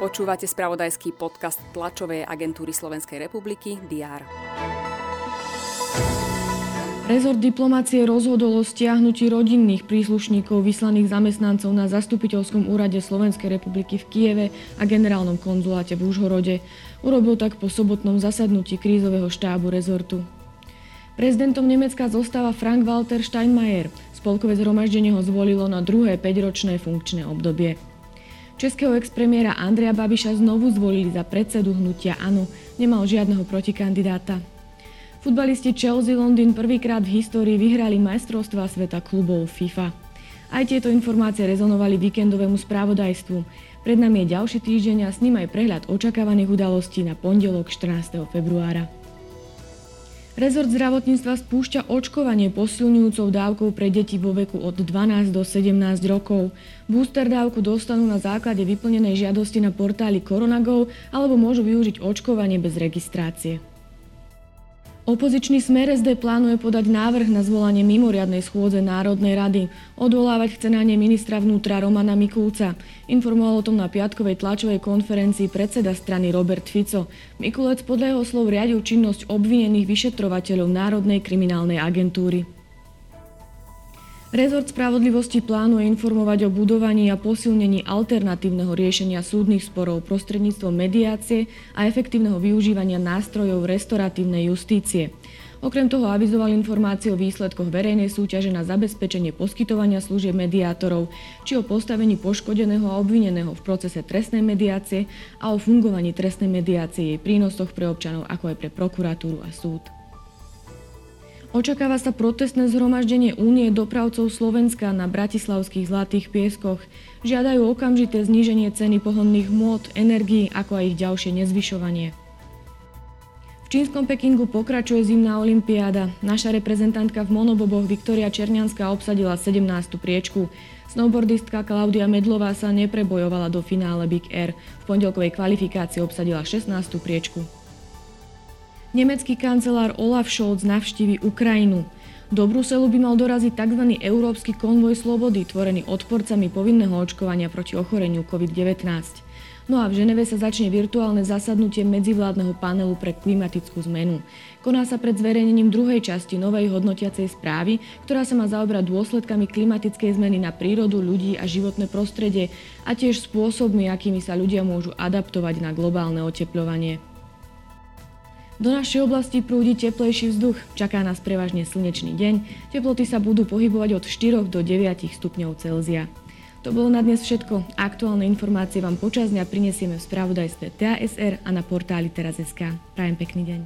Počúvate spravodajský podcast tlačovej agentúry Slovenskej republiky DR. Rezort diplomácie rozhodol o stiahnutí rodinných príslušníkov vyslaných zamestnancov na zastupiteľskom úrade Slovenskej republiky v Kieve a generálnom konzuláte v Užhorode. Urobil tak po sobotnom zasadnutí krízového štábu rezortu. Prezidentom Nemecka zostáva Frank Walter Steinmeier. Spolkové zhromaždenie ho zvolilo na druhé 5-ročné funkčné obdobie. Českého expremiéra Andreja Babiša znovu zvolili za predsedu hnutia ANO. Nemal žiadneho protikandidáta. Futbalisti Chelsea Londýn prvýkrát v histórii vyhrali majstrovstvá sveta klubov FIFA. Aj tieto informácie rezonovali víkendovému správodajstvu. Pred nami je ďalší týždeň a s ním aj prehľad očakávaných udalostí na pondelok 14. februára. Rezort zdravotníctva spúšťa očkovanie posilňujúcou dávkou pre deti vo veku od 12 do 17 rokov. Booster dávku dostanú na základe vyplnenej žiadosti na portáli Coronagov alebo môžu využiť očkovanie bez registrácie. Opozičný smer SD plánuje podať návrh na zvolanie mimoriadnej schôdze Národnej rady. Odvolávať chce na ne ministra vnútra Romana Mikulca. Informoval o tom na piatkovej tlačovej konferencii predseda strany Robert Fico. Mikulec podľa jeho slov riadil činnosť obvinených vyšetrovateľov Národnej kriminálnej agentúry. Rezort spravodlivosti plánuje informovať o budovaní a posilnení alternatívneho riešenia súdnych sporov prostredníctvom mediácie a efektívneho využívania nástrojov restoratívnej justície. Okrem toho avizoval informácie o výsledkoch verejnej súťaže na zabezpečenie poskytovania služieb mediátorov, či o postavení poškodeného a obvineného v procese trestnej mediácie a o fungovaní trestnej mediácie jej prínosoch pre občanov, ako aj pre prokuratúru a súd. Očakáva sa protestné zhromaždenie Únie dopravcov Slovenska na bratislavských Zlatých pieskoch. Žiadajú okamžité zníženie ceny pohonných môd, energií, ako aj ich ďalšie nezvyšovanie. V čínskom Pekingu pokračuje zimná olimpiáda. Naša reprezentantka v monoboboch Viktoria Černianská obsadila 17. priečku. Snowboardistka Klaudia Medlová sa neprebojovala do finále Big Air. V pondelkovej kvalifikácii obsadila 16. priečku. Nemecký kancelár Olaf Scholz navštívi Ukrajinu. Do Bruselu by mal doraziť tzv. Európsky konvoj slobody, tvorený odporcami povinného očkovania proti ochoreniu COVID-19. No a v Ženeve sa začne virtuálne zasadnutie medzivládneho panelu pre klimatickú zmenu. Koná sa pred zverejnením druhej časti novej hodnotiacej správy, ktorá sa má zaobrať dôsledkami klimatickej zmeny na prírodu, ľudí a životné prostredie a tiež spôsobmi, akými sa ľudia môžu adaptovať na globálne oteplovanie. Do našej oblasti prúdi teplejší vzduch, čaká nás prevažne slnečný deň, teploty sa budú pohybovať od 4 do 9 stupňov Celzia. To bolo na dnes všetko. Aktuálne informácie vám počas dňa prinesieme v spravodajstve TASR a na portáli teraz.sk. Prajem pekný deň.